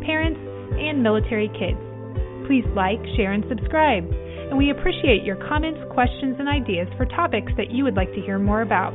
parents, and military kids. Please like, share, and subscribe. And we appreciate your comments, questions, and ideas for topics that you would like to hear more about.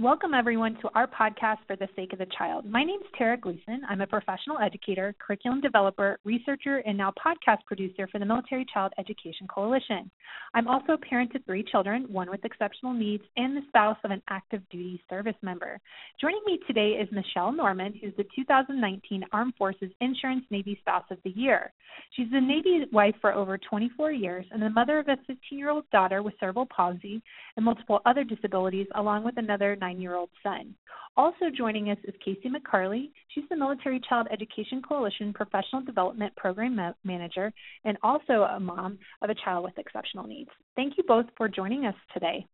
Welcome, everyone, to our podcast for the sake of the child. My name is Tara Gleason. I'm a professional educator, curriculum developer, researcher, and now podcast producer for the Military Child Education Coalition. I'm also a parent to three children, one with exceptional needs, and the spouse of an active duty service member. Joining me today is Michelle Norman, who's the 2019 Armed Forces Insurance Navy Spouse of the Year. She's the Navy wife for over 24 years and the mother of a 15 year old daughter with cerebral palsy and multiple other disabilities, along with another nine year old son. Also joining us is Casey McCarley. She's the Military Child Education Coalition Professional Development Program Ma- Manager and also a mom of a child with exceptional needs. Thank you both for joining us today.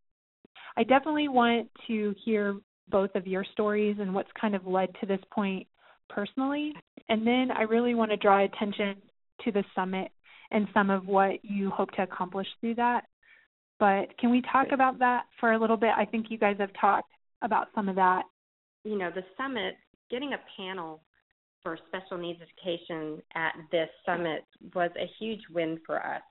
I definitely want to hear both of your stories and what's kind of led to this point personally. And then I really want to draw attention to the summit and some of what you hope to accomplish through that. But can we talk about that for a little bit? I think you guys have talked about some of that. You know, the summit, getting a panel for special needs education at this summit was a huge win for us.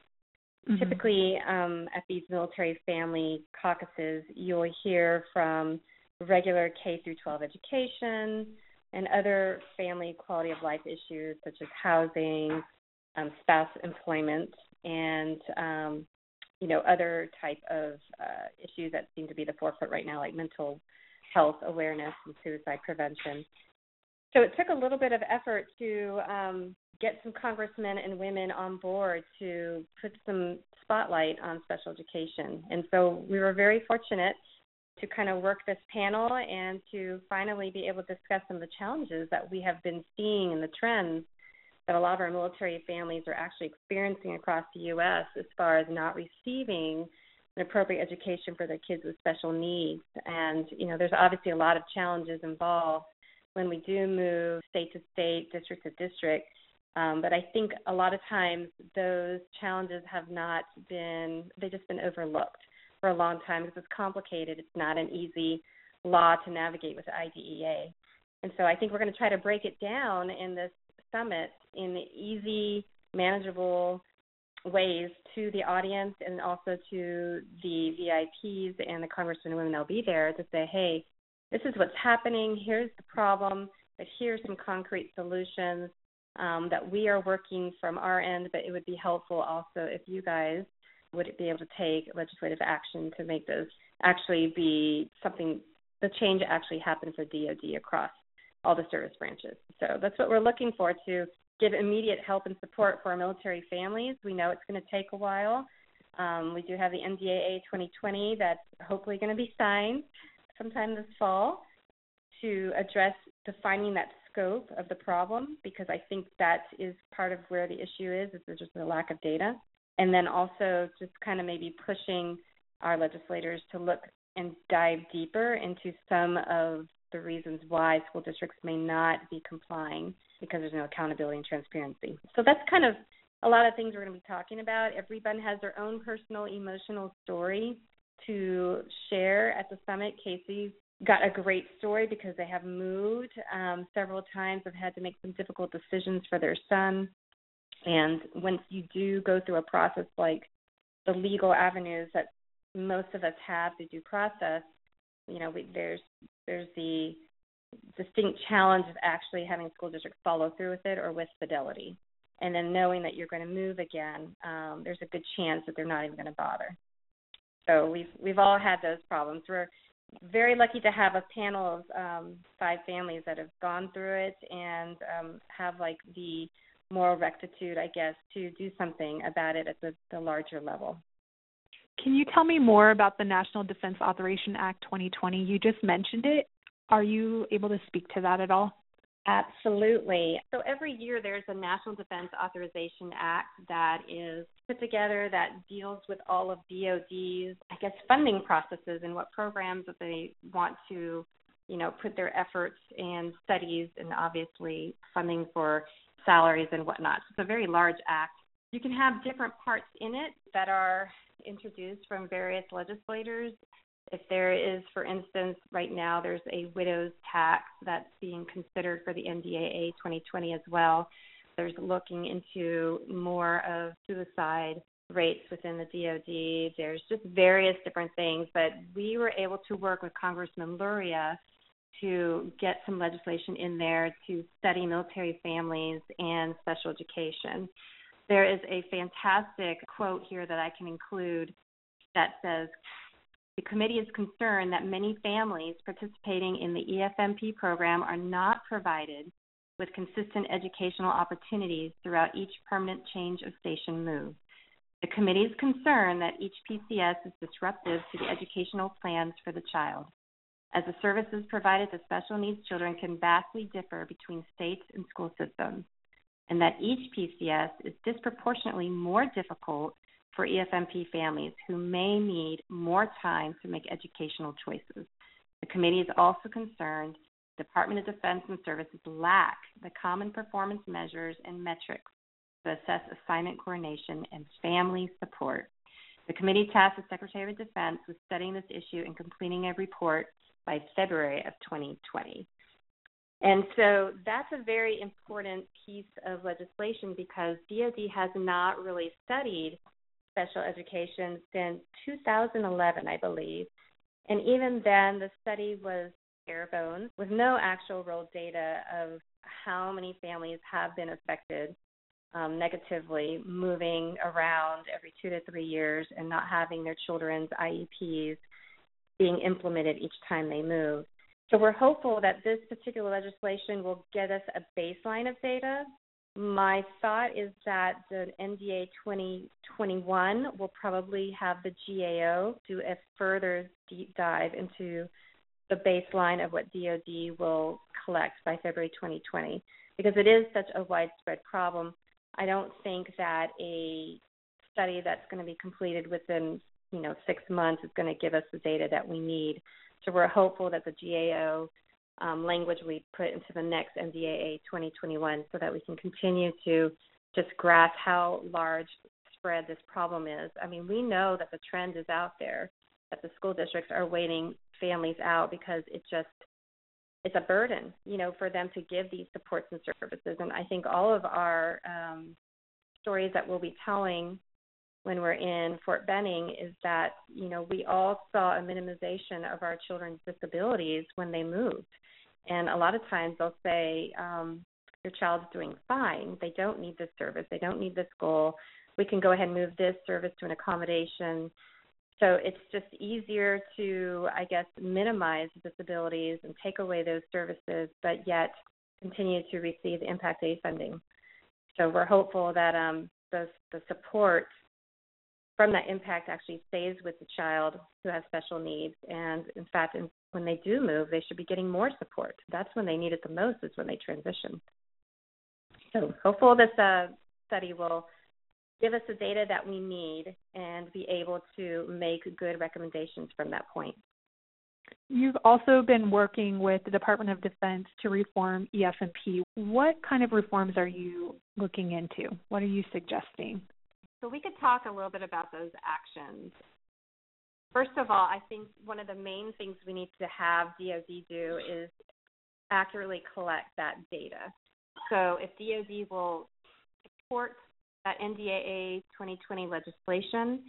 Mm-hmm. Typically, um, at these military family caucuses, you'll hear from regular K through 12 education and other family quality of life issues such as housing, um, spouse employment, and um, you know other type of uh, issues that seem to be the forefront right now, like mental health awareness and suicide prevention. So it took a little bit of effort to um, get some congressmen and women on board to put some spotlight on special education. And so we were very fortunate to kind of work this panel and to finally be able to discuss some of the challenges that we have been seeing in the trends that a lot of our military families are actually experiencing across the U.S. as far as not receiving an appropriate education for their kids with special needs. And, you know, there's obviously a lot of challenges involved when we do move state to state, district to district. Um, but I think a lot of times those challenges have not been, they've just been overlooked for a long time because it's complicated. It's not an easy law to navigate with IDEA. And so I think we're going to try to break it down in this summit in easy, manageable ways to the audience and also to the VIPs and the congressmen and women that'll be there to say, hey, this is what's happening. Here's the problem, but here's some concrete solutions um, that we are working from our end. But it would be helpful also if you guys would be able to take legislative action to make those actually be something, the change actually happen for DoD across all the service branches. So that's what we're looking for to give immediate help and support for our military families. We know it's going to take a while. Um, we do have the NDAA 2020 that's hopefully going to be signed sometime this fall to address defining that scope of the problem because I think that is part of where the issue is, is there's just a lack of data. And then also just kind of maybe pushing our legislators to look and dive deeper into some of the reasons why school districts may not be complying because there's no accountability and transparency. So that's kind of a lot of things we're going to be talking about. Everyone has their own personal emotional story to share at the summit. Casey's got a great story because they have moved um, several times, have had to make some difficult decisions for their son. And once you do go through a process like the legal avenues that most of us have the due process, you know, we, there's there's the distinct challenge of actually having school districts follow through with it or with fidelity. And then knowing that you're going to move again, um, there's a good chance that they're not even going to bother. So we've we've all had those problems. We're very lucky to have a panel of um, five families that have gone through it and um, have like the moral rectitude, I guess, to do something about it at the, the larger level. Can you tell me more about the National Defense Authorization Act 2020? You just mentioned it. Are you able to speak to that at all? Absolutely. So every year there's a National Defense Authorization Act that is put together that deals with all of DoD's, I guess, funding processes and what programs that they want to, you know, put their efforts and studies and obviously funding for salaries and whatnot. So it's a very large act. You can have different parts in it that are introduced from various legislators if there is, for instance, right now there's a widow's tax that's being considered for the NDAA 2020 as well. There's looking into more of suicide rates within the DoD. There's just various different things, but we were able to work with Congressman Luria to get some legislation in there to study military families and special education. There is a fantastic quote here that I can include that says, the committee is concerned that many families participating in the EFMP program are not provided with consistent educational opportunities throughout each permanent change of station move. The committee is concerned that each PCS is disruptive to the educational plans for the child, as the services provided to special needs children can vastly differ between states and school systems, and that each PCS is disproportionately more difficult for EFMP families who may need more time to make educational choices. The committee is also concerned the Department of Defense and services lack the common performance measures and metrics to assess assignment coordination and family support. The committee tasked the Secretary of Defense with studying this issue and completing a report by February of 2020. And so that's a very important piece of legislation because DoD has not really studied special education since 2011, I believe. And even then, the study was bare bones with no actual real data of how many families have been affected um, negatively, moving around every two to three years and not having their children's IEPs being implemented each time they move. So we're hopeful that this particular legislation will get us a baseline of data my thought is that the NDAA 2021 will probably have the GAO do a further deep dive into the baseline of what DoD will collect by February 2020 because it is such a widespread problem. I don't think that a study that's going to be completed within you know six months is going to give us the data that we need. So we're hopeful that the GAO um, language we put into the next NDAA 2021 so that we can continue to just grasp how large spread this problem is. I mean, we know that the trend is out there that the school districts are waiting families out because it just it's a burden, you know, for them to give these supports and services. And I think all of our um, stories that we'll be telling when we're in Fort Benning is that, you know, we all saw a minimization of our children's disabilities when they moved. And a lot of times they'll say, um, your child's doing fine. They don't need this service. They don't need this goal. We can go ahead and move this service to an accommodation. So it's just easier to, I guess, minimize disabilities and take away those services, but yet continue to receive impact aid funding. So we're hopeful that um, the, the support from that impact actually stays with the child who has special needs. And in fact, in, when they do move, they should be getting more support. That's when they need it the most, is when they transition. So hopeful this uh, study will give us the data that we need and be able to make good recommendations from that point. You've also been working with the Department of Defense to reform EFMP. What kind of reforms are you looking into? What are you suggesting? So we could talk a little bit about those actions. First of all, I think one of the main things we need to have DoD do is accurately collect that data. So if DoD will support that NDAA 2020 legislation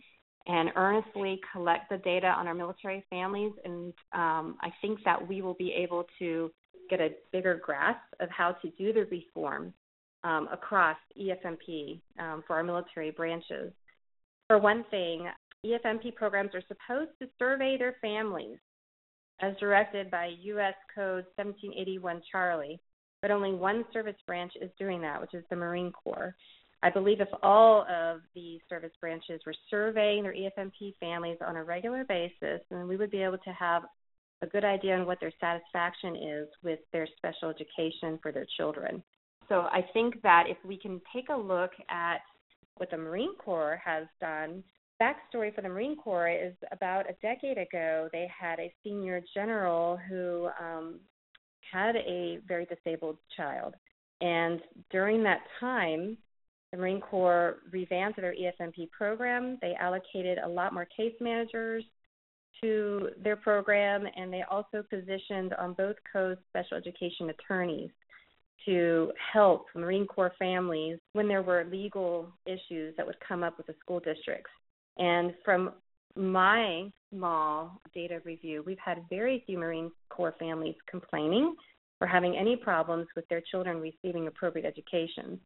and earnestly collect the data on our military families, and um, I think that we will be able to get a bigger grasp of how to do the reform um, across EFMP um, for our military branches. For one thing, EFMP programs are supposed to survey their families as directed by U.S. Code 1781 Charlie, but only one service branch is doing that, which is the Marine Corps. I believe if all of the service branches were surveying their EFMP families on a regular basis, then we would be able to have a good idea on what their satisfaction is with their special education for their children. So I think that if we can take a look at what the Marine Corps has done, backstory for the Marine Corps is about a decade ago, they had a senior general who um, had a very disabled child. And during that time, the Marine Corps revamped their EFMP program. They allocated a lot more case managers to their program, and they also positioned on both coasts special education attorneys to help Marine Corps families when there were legal issues that would come up with the school districts. And from my small data review, we've had very few Marine Corps families complaining or having any problems with their children receiving appropriate education.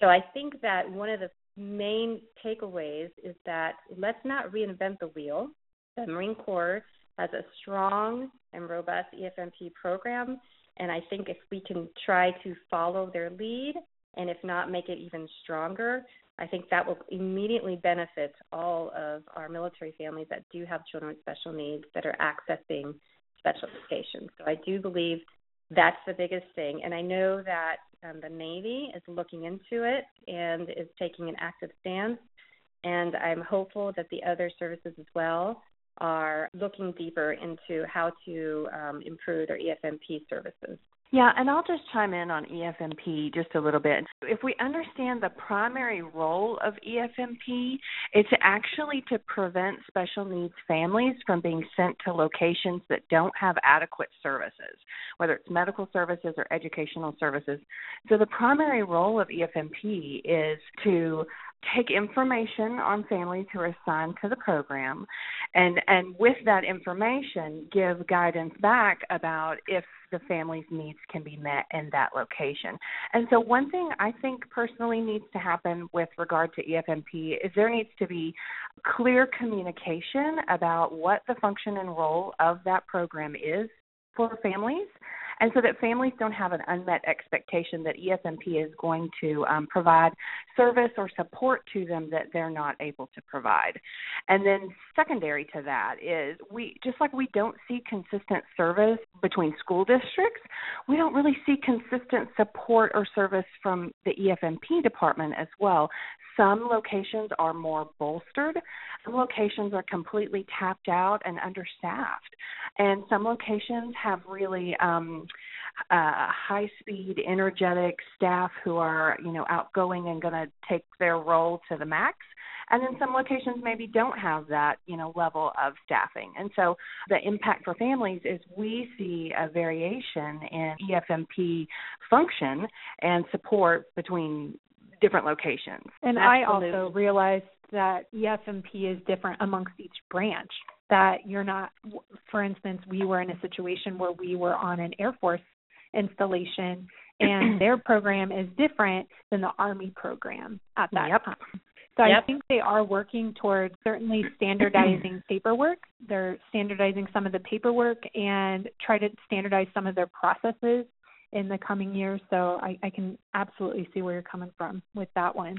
So I think that one of the main takeaways is that let's not reinvent the wheel. The Marine Corps has a strong and robust EFMP program, and I think if we can try to follow their lead, and if not, make it even stronger, I think that will immediately benefit all of our military families that do have children with special needs that are accessing special education. So I do believe that's the biggest thing. And I know that um, the Navy is looking into it and is taking an active stance. And I'm hopeful that the other services as well are looking deeper into how to um, improve their EFMP services. Yeah, and I'll just chime in on EFMP just a little bit. If we understand the primary role of EFMP, it's actually to prevent special needs families from being sent to locations that don't have adequate services, whether it's medical services or educational services. So the primary role of EFMP is to take information on families who are assigned to the program and and with that information give guidance back about if the family's needs can be met in that location. And so one thing I think personally needs to happen with regard to EFMP is there needs to be clear communication about what the function and role of that program is for families and so that families don't have an unmet expectation that EFMP is going to um, provide service or support to them that they're not able to provide. And then secondary to that is we just like we don't see consistent service between school districts, we don't really see consistent support or service from the EFMP department as well. Some locations are more bolstered. Some locations are completely tapped out and understaffed. And some locations have really um, uh, high speed, energetic staff who are, you know, outgoing and going to take their role to the max. And then some locations maybe don't have that, you know, level of staffing. And so the impact for families is we see a variation in EFMP function and support between different locations. And Absolutely. I also realized that EFMP is different amongst each branch. That you're not, for instance, we were in a situation where we were on an Air Force installation, and their program is different than the Army program at that yep. time. So yep. I think they are working towards certainly standardizing paperwork. They're standardizing some of the paperwork and try to standardize some of their processes in the coming years. So I, I can absolutely see where you're coming from with that one.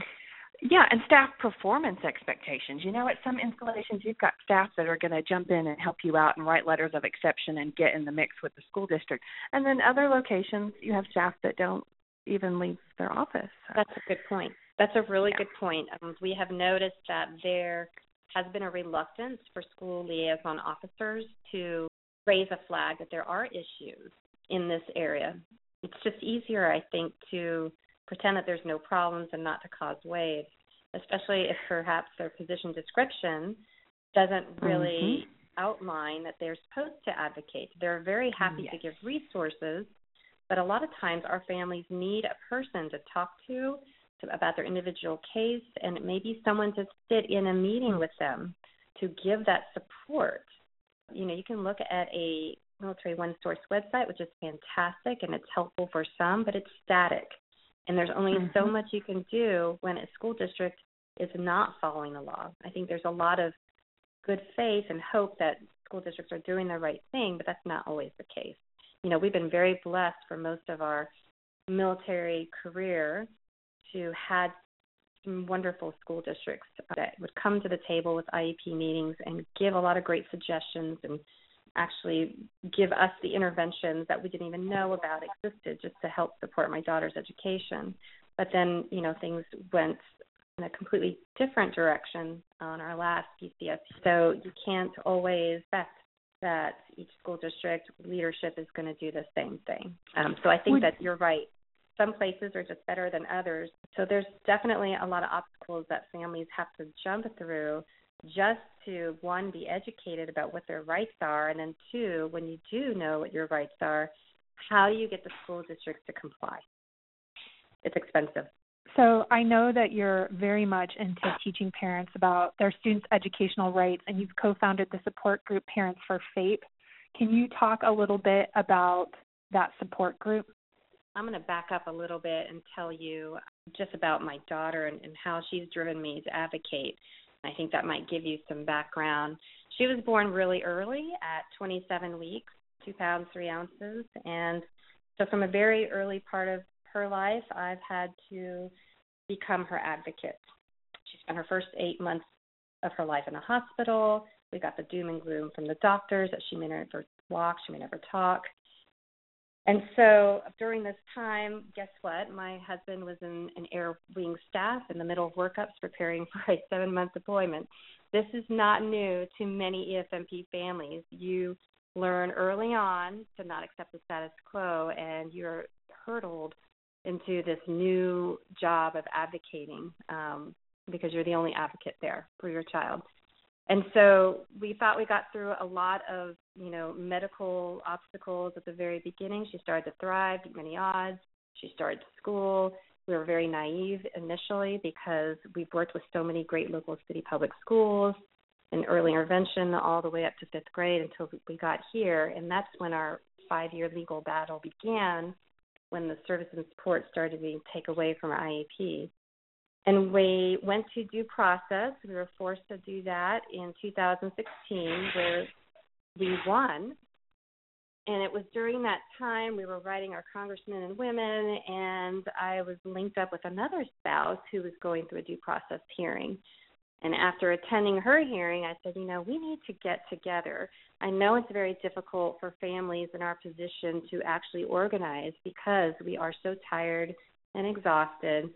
Yeah, and staff performance expectations. You know, at some installations, you've got staff that are going to jump in and help you out and write letters of exception and get in the mix with the school district. And then other locations, you have staff that don't even leave their office. That's a good point. That's a really yeah. good point. Um, we have noticed that there has been a reluctance for school liaison officers to raise a flag that there are issues in this area it's just easier, I think, to pretend that there's no problems and not to cause waves, especially if perhaps their position description doesn't really mm-hmm. outline that they're supposed to advocate. They're very happy yes. to give resources, but a lot of times our families need a person to talk to, to about their individual case and maybe someone to sit in a meeting with them to give that support. You know, you can look at a Military One Source website, which is fantastic and it's helpful for some, but it's static. And there's only mm-hmm. so much you can do when a school district is not following the law. I think there's a lot of good faith and hope that school districts are doing the right thing, but that's not always the case. You know, we've been very blessed for most of our military career to had some wonderful school districts that would come to the table with IEP meetings and give a lot of great suggestions and actually give us the interventions that we didn't even know about existed just to help support my daughter's education. But then, you know, things went in a completely different direction on our last PCS. So you can't always expect that each school district leadership is going to do the same thing. Um, so I think that you're right. Some places are just better than others. So there's definitely a lot of obstacles that families have to jump through just to one be educated about what their rights are and then two when you do know what your rights are how do you get the school districts to comply it's expensive so I know that you're very much into teaching parents about their students' educational rights, and you've co-founded the support group Parents for FAPE. Can you talk a little bit about that support group? I'm going to back up a little bit and tell you just about my daughter and, and how she's driven me to advocate. I think that might give you some background. She was born really early at 27 weeks, two pounds, three ounces. And so, from a very early part of her life, I've had to become her advocate. She spent her first eight months of her life in a hospital. We got the doom and gloom from the doctors that she may never walk, she may never talk. And so during this time, guess what? My husband was in an air wing staff in the middle of workups preparing for a seven month deployment. This is not new to many EFMP families. You learn early on to not accept the status quo, and you're hurdled into this new job of advocating um, because you're the only advocate there for your child. And so we thought we got through a lot of, you know, medical obstacles at the very beginning. She started to thrive, beat many odds. She started school. We were very naive initially because we've worked with so many great local city public schools and early intervention all the way up to fifth grade until we got here. And that's when our five year legal battle began when the service and support started being taken away from our IEP. And we went to due process. We were forced to do that in 2016, where we won. And it was during that time we were writing our congressmen and women, and I was linked up with another spouse who was going through a due process hearing. And after attending her hearing, I said, you know, we need to get together. I know it's very difficult for families in our position to actually organize because we are so tired and exhausted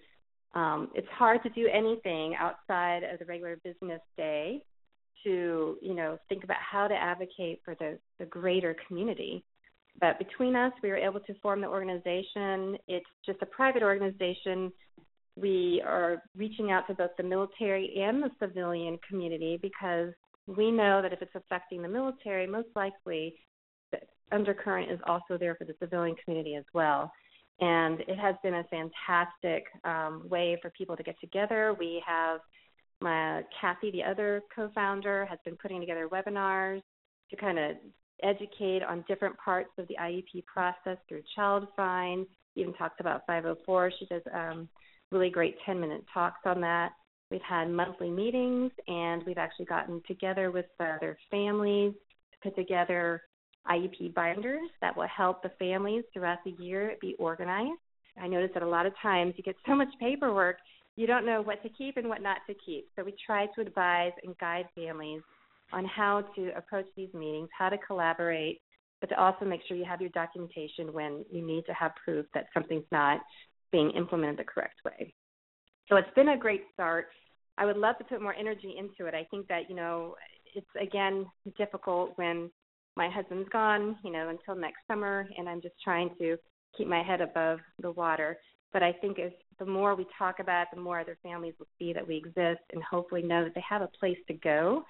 um, it's hard to do anything outside of the regular business day to you know think about how to advocate for the, the greater community. But between us we were able to form the organization. It's just a private organization. We are reaching out to both the military and the civilian community because we know that if it's affecting the military most likely the undercurrent is also there for the civilian community as well and it has been a fantastic um, way for people to get together. We have my Kathy, the other co-founder, has been putting together webinars to kind of educate on different parts of the IEP process through Child Find. Even talks about 504. She does um, really great 10-minute talks on that. We've had monthly meetings, and we've actually gotten together with the other families to put together IEP binders that will help the families throughout the year be organized. I notice that a lot of times you get so much paperwork, you don't know what to keep and what not to keep. So we try to advise and guide families on how to approach these meetings, how to collaborate, but to also make sure you have your documentation when you need to have proof that something's not being implemented the correct way. So it's been a great start. I would love to put more energy into it. I think that, you know, it's again difficult when my husband's gone, you know, until next summer, and I'm just trying to keep my head above the water. But I think as the more we talk about it, the more other families will see that we exist and hopefully know that they have a place to go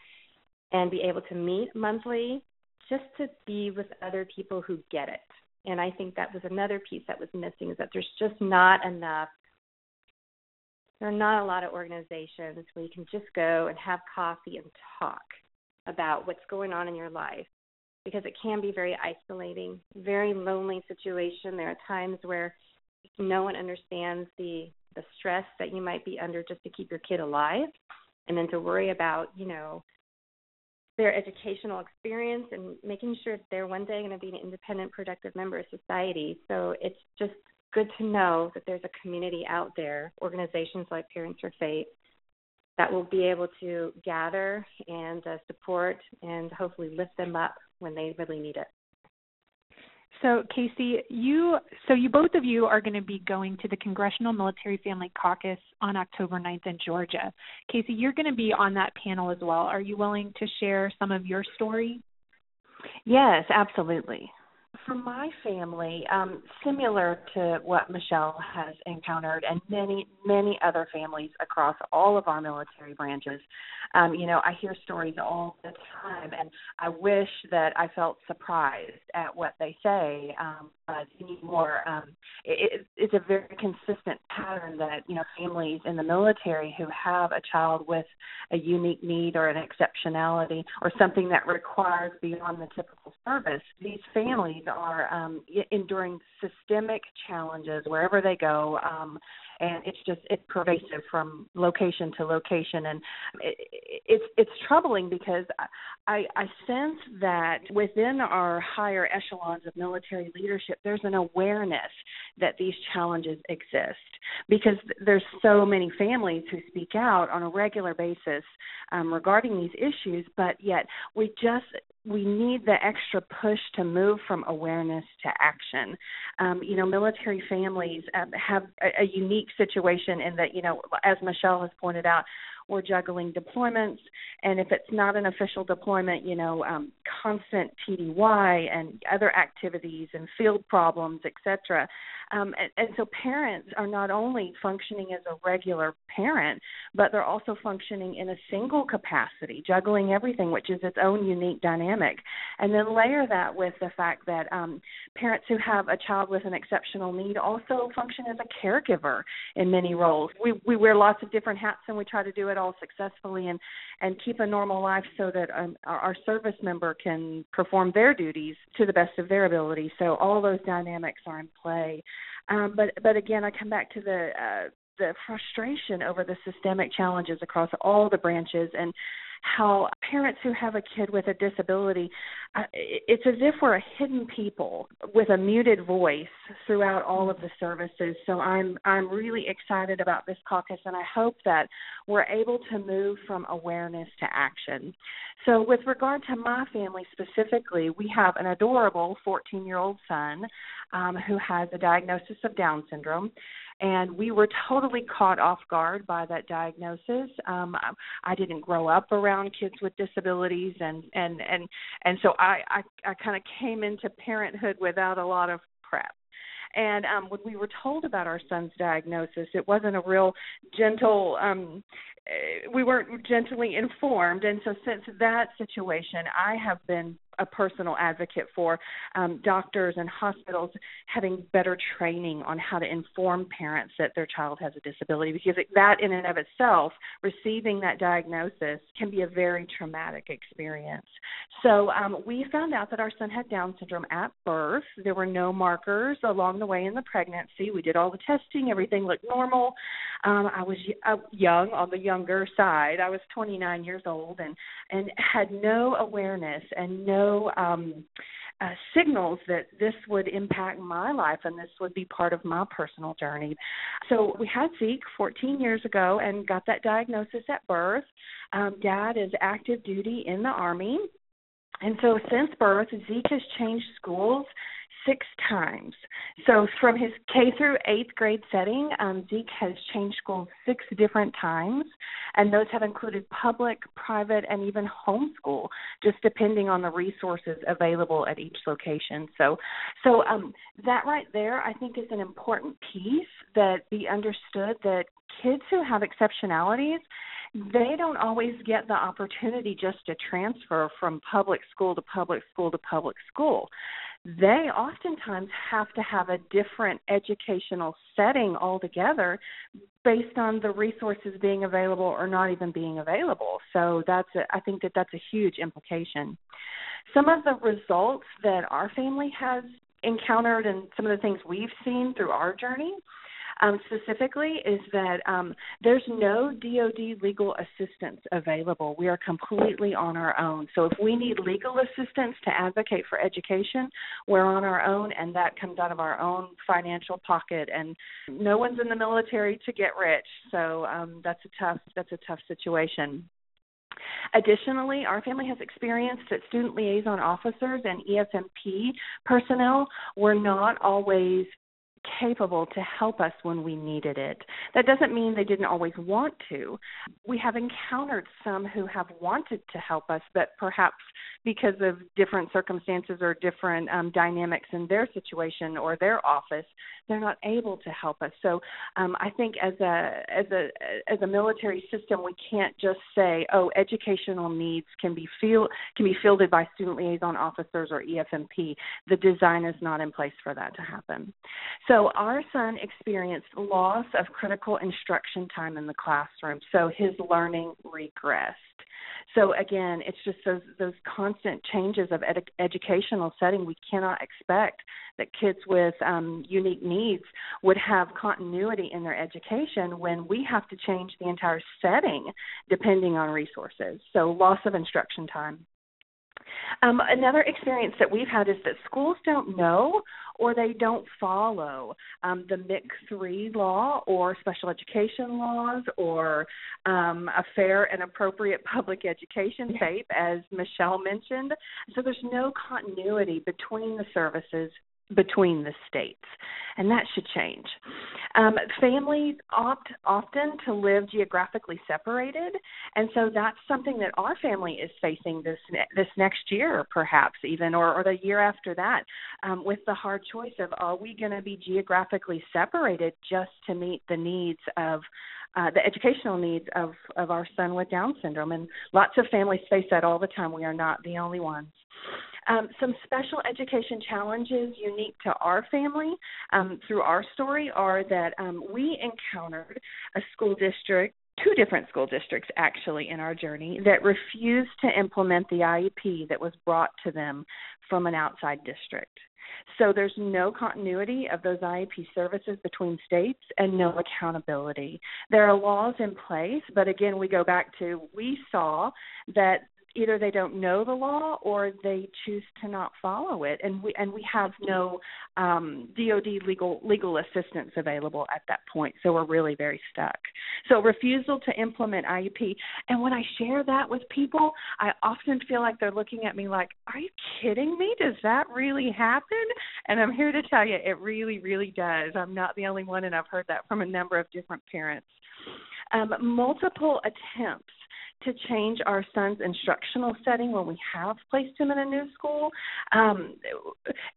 and be able to meet monthly just to be with other people who get it. And I think that was another piece that was missing is that there's just not enough there are not a lot of organizations where you can just go and have coffee and talk about what's going on in your life because it can be very isolating, very lonely situation. There are times where no one understands the the stress that you might be under just to keep your kid alive and then to worry about, you know, their educational experience and making sure that they're one day going to be an independent, productive member of society. So it's just good to know that there's a community out there, organizations like Parents for FAPE, that will be able to gather and uh, support and hopefully lift them up when they really need it. So Casey, you so you both of you are going to be going to the Congressional Military Family Caucus on October 9th in Georgia. Casey, you're going to be on that panel as well. Are you willing to share some of your story? Yes, absolutely for my family, um, similar to what Michelle has encountered, and many, many other families across all of our military branches, um, you know, I hear stories all the time, and I wish that I felt surprised at what they say. Um, but anymore, um, it, it's a very consistent pattern that you know families in the military who have a child with a unique need or an exceptionality or something that requires beyond the typical service. These families are um, enduring systemic challenges wherever they go. Um, and it's just it's pervasive from location to location. And it, it's it's troubling because I I sense that within our higher echelons of military leadership there's an awareness that these challenges exist because there's so many families who speak out on a regular basis um, regarding these issues. But yet we just we need the extra push to move from awareness to action. Um, you know, military families um, have a, a unique situation in that, you know, as Michelle has pointed out, we're juggling deployments, and if it's not an official deployment, you know, um, constant TDY and other activities and field problems, etc. Um, and, and so parents are not only functioning as a regular parent, but they're also functioning in a single capacity, juggling everything, which is its own unique dynamic. And then layer that with the fact that um, parents who have a child with an exceptional need also function as a caregiver in many roles. We we wear lots of different hats and we try to do it all successfully and and keep a normal life so that um, our, our service member can perform their duties to the best of their ability. So all those dynamics are in play. Um, but but again, I come back to the uh, the frustration over the systemic challenges across all the branches and how parents who have a kid with a disability uh, it's as if we're a hidden people with a muted voice throughout all of the services. So i'm i'm really excited about this caucus and i hope that we're able to move from awareness to action. So with regard to my family specifically we have an adorable 14 year old son um, who has a diagnosis of down syndrome and we were totally caught off guard by that diagnosis. Um, I didn't grow up around kids with disabilities, and and and and so I I, I kind of came into parenthood without a lot of prep. And um, when we were told about our son's diagnosis, it wasn't a real gentle. Um, eh, we weren't gently informed, and so since that situation, I have been a personal advocate for um, doctors and hospitals having better training on how to inform parents that their child has a disability because that in and of itself receiving that diagnosis can be a very traumatic experience. So um, we found out that our son had down syndrome at birth. There were no markers along the way in the pregnancy. We did all the testing. Everything looked normal. Um, i was uh, young on the younger side. I was 29 years old and and had no awareness and no um, uh, signals that this would impact my life and this would be part of my personal journey. So we had Zeke 14 years ago and got that diagnosis at birth. Um, Dad is active duty in the Army. And so since birth, Zeke has changed schools six times. So from his K through eighth grade setting, um, Zeke has changed schools six different times, and those have included public, private, and even homeschool, just depending on the resources available at each location. So, so um, that right there, I think, is an important piece that be understood that kids who have exceptionalities they don't always get the opportunity just to transfer from public school to public school to public school they oftentimes have to have a different educational setting altogether based on the resources being available or not even being available. So that's a, I think that that's a huge implication. Some of the results that our family has encountered and some of the things we've seen through our journey um, specifically is that um, there's no DoD legal assistance available. We are completely on our own. So if we need legal assistance to advocate for education, we're on our own, and that comes out of our own financial pocket. And no one's in the military to get rich, so um, that's a tough that's a tough situation. Additionally, our family has experienced that student liaison officers and EFMP personnel were not always capable to help us when we needed it. That doesn't mean they didn't always want to. We have encountered some who have wanted to help us, but perhaps because of different circumstances or different um, dynamics in their situation or their office, they're not able to help us. So um, I think as a as a as a military system, we can't just say, oh, educational needs can be feel can be fielded by student liaison officers or EFMP. The design is not in place for that to happen. So our son experienced loss of critical instruction time in the classroom. So his learning regressed. So again, it's just those those constant changes of ed- educational setting. We cannot expect that kids with um, unique needs would have continuity in their education when we have to change the entire setting depending on resources. So loss of instruction time. Um, another experience that we've had is that schools don't know or they don't follow um, the MIC 3 law or special education laws or um, a fair and appropriate public education FAPE, as Michelle mentioned. So there's no continuity between the services between the states, and that should change. Um, families opt often to live geographically separated, and so that's something that our family is facing this this next year, perhaps even, or, or the year after that, um, with the hard choice of are we going to be geographically separated just to meet the needs of uh, the educational needs of, of our son with Down syndrome. And lots of families face that all the time. We are not the only ones. Um, some special education challenges unique to our family um, through our story are that um, we encountered a school district two different school districts actually in our journey that refused to implement the IEP that was brought to them from an outside district. So there's no continuity of those IEP services between states and no accountability. There are laws in place, but again, we go back to we saw that either they don't know the law or they choose to not follow it. And we and we have no um DoD legal legal assistance available at that point. So we're really very stuck. So refusal to implement IEP and when I share that with people I often feel like they're looking at me like are you kidding me? Does that really happen? And I'm here to tell you it really really does. I'm not the only one and I've heard that from a number of different parents. Um, multiple attempts to change our son's instructional setting when we have placed him in a new school. Um,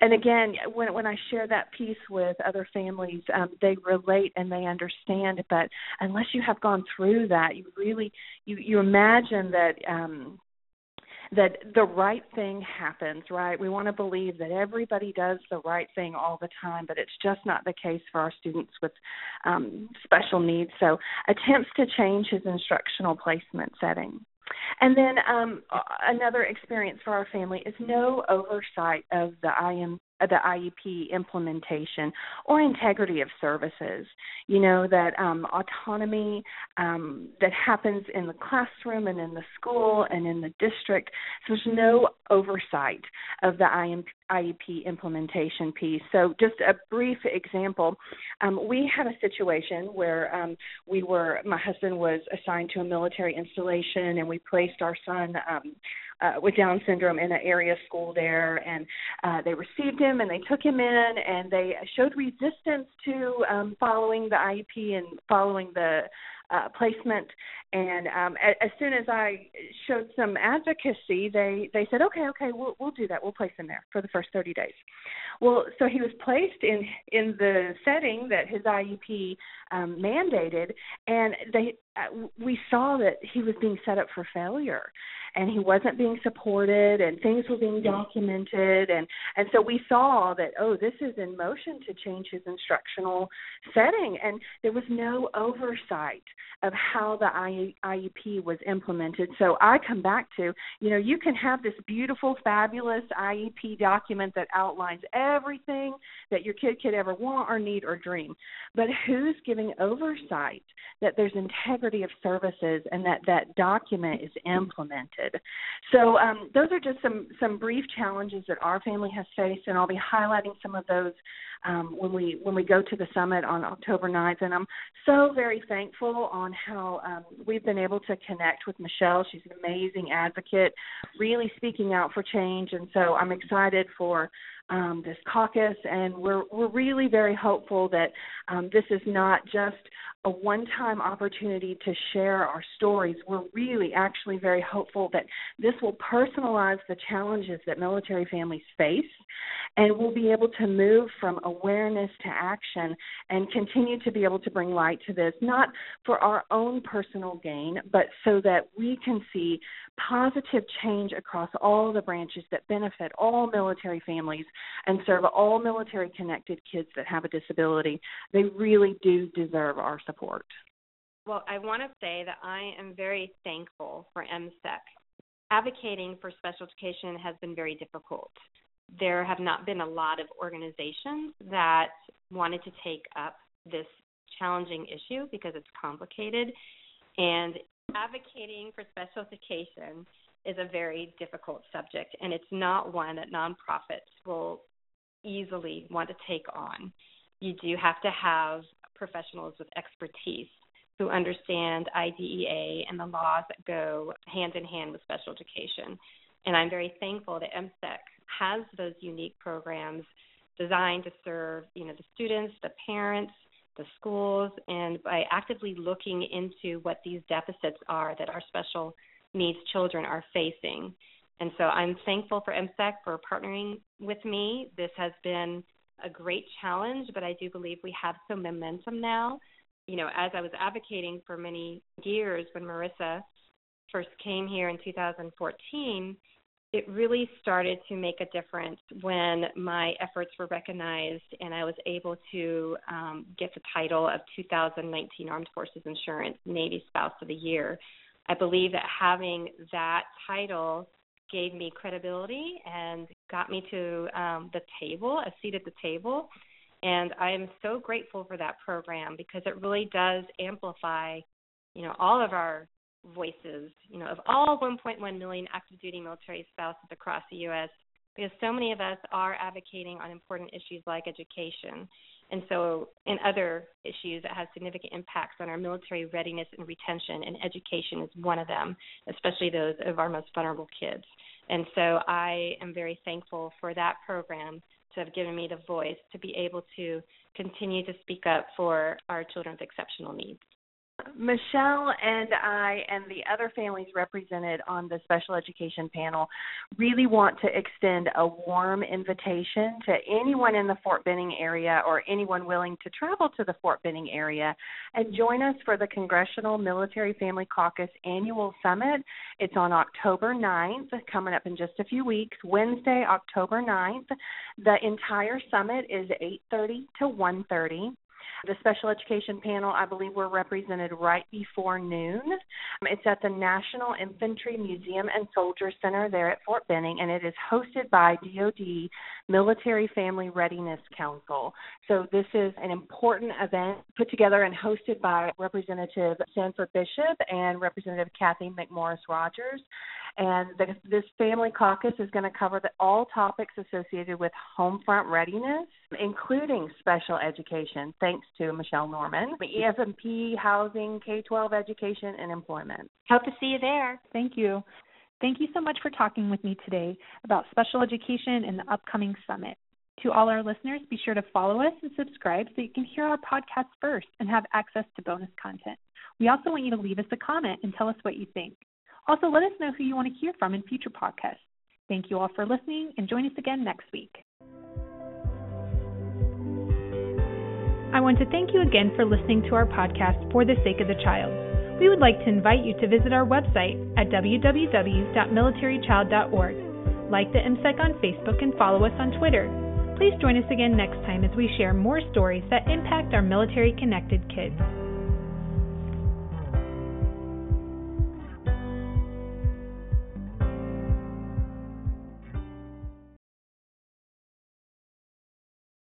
and again, when when I share that piece with other families, um, they relate and they understand. But unless you have gone through that, you really you you imagine that. Um, that the right thing happens, right? We want to believe that everybody does the right thing all the time, but it's just not the case for our students with um, special needs. So, attempts to change his instructional placement setting. And then um, another experience for our family is no oversight of the IM, the IEP implementation or integrity of services. You know that um, autonomy um, that happens in the classroom and in the school and in the district. So there's no oversight of the IEP implementation piece. So just a brief example, um, we had a situation where um, we were my husband was assigned to a military installation and we placed our son um, uh, with Down syndrome in an area school there, and uh, they received him and they took him in, and they showed resistance to um, following the IEP and following the uh, placement. And um, as, as soon as I showed some advocacy, they they said, okay, okay, we'll we'll do that. We'll place him there for the first 30 days. Well, so he was placed in in the setting that his IEP um, mandated, and they Uh, we saw that he was being set up for failure and he wasn't being supported and things were being documented. And and so we saw that oh this is in motion to change his instructional setting. And there was no oversight of how the IEP was implemented. So I come back to you know you can have this beautiful fabulous IEP document that outlines everything that your kid could ever want or need or dream. But who's giving oversight that there's integrity integrity of services and that that document is implemented. So um, those are just some some brief challenges that our family has faced, and I'll be highlighting some of those um, when we when we go to the summit on October 9th. And I'm so very thankful on how um, we've been able to connect with Michelle. She's an amazing advocate, really speaking out for change, and so I'm excited for um, this caucus, and we're we're really very hopeful that um, this is not just a one-time opportunity to share our stories. We're really actually very hopeful that this will personalize the challenges that military families face, and we'll be able to move from awareness to action and continue to be able to bring light to this, not for our own personal gain, but so that we can see positive change across all the branches that benefit all military families and serve all military connected kids that have a disability. They really do deserve our support. Well, I want to say that I am very thankful for MCEC. Advocating for special education has been very difficult. There have not been a lot of organizations that wanted to take up this challenging issue because it's complicated. And advocating for special education is a very difficult subject, and it's not one that nonprofits will easily want to take on. You do have to have professionals with expertise who understand IDEA and the laws that go hand in hand with special education. And I'm very thankful that MCEC has those unique programs designed to serve, you know, the students, the parents, the schools, and by actively looking into what these deficits are that our special needs children are facing. And so I'm thankful for MCEC for partnering with me. This has been a great challenge, but I do believe we have some momentum now. You know, as I was advocating for many years when Marissa first came here in 2014, it really started to make a difference when my efforts were recognized and I was able to um, get the title of 2019 Armed Forces Insurance Navy Spouse of the Year. I believe that having that title gave me credibility and got me to um, the table, a seat at the table. And I am so grateful for that program because it really does amplify, you know, all of our voices, you know, of all 1.1 million active duty military spouses across the U.S., because so many of us are advocating on important issues like education. And so, in other issues that have significant impacts on our military readiness and retention, and education is one of them, especially those of our most vulnerable kids. And so, I am very thankful for that program to have given me the voice to be able to continue to speak up for our children with exceptional needs. Michelle and I and the other families represented on the special education panel really want to extend a warm invitation to anyone in the Fort Benning area or anyone willing to travel to the Fort Benning area and join us for the Congressional Military Family Caucus Annual Summit. It's on October 9th, coming up in just a few weeks, Wednesday, October 9th. The entire summit is 8:30 to 1:30. The special education panel, I believe, we're represented right before noon. Um, it's at the National Infantry Museum and Soldier Center there at Fort Benning, and it is hosted by DoD Military Family Readiness Council. So this is an important event put together and hosted by Representative Sanford Bishop and Representative Kathy McMorris Rodgers. And the, this family caucus is going to cover the, all topics associated with home front readiness, including special education, thanks to Michelle Norman, EFMP, housing, K 12 education, and employment. Hope to see you there. Thank you. Thank you so much for talking with me today about special education and the upcoming summit. To all our listeners, be sure to follow us and subscribe so you can hear our podcast first and have access to bonus content. We also want you to leave us a comment and tell us what you think. Also, let us know who you want to hear from in future podcasts. Thank you all for listening and join us again next week. I want to thank you again for listening to our podcast, For the Sake of the Child. We would like to invite you to visit our website at www.militarychild.org. Like the MCEC on Facebook and follow us on Twitter. Please join us again next time as we share more stories that impact our military connected kids.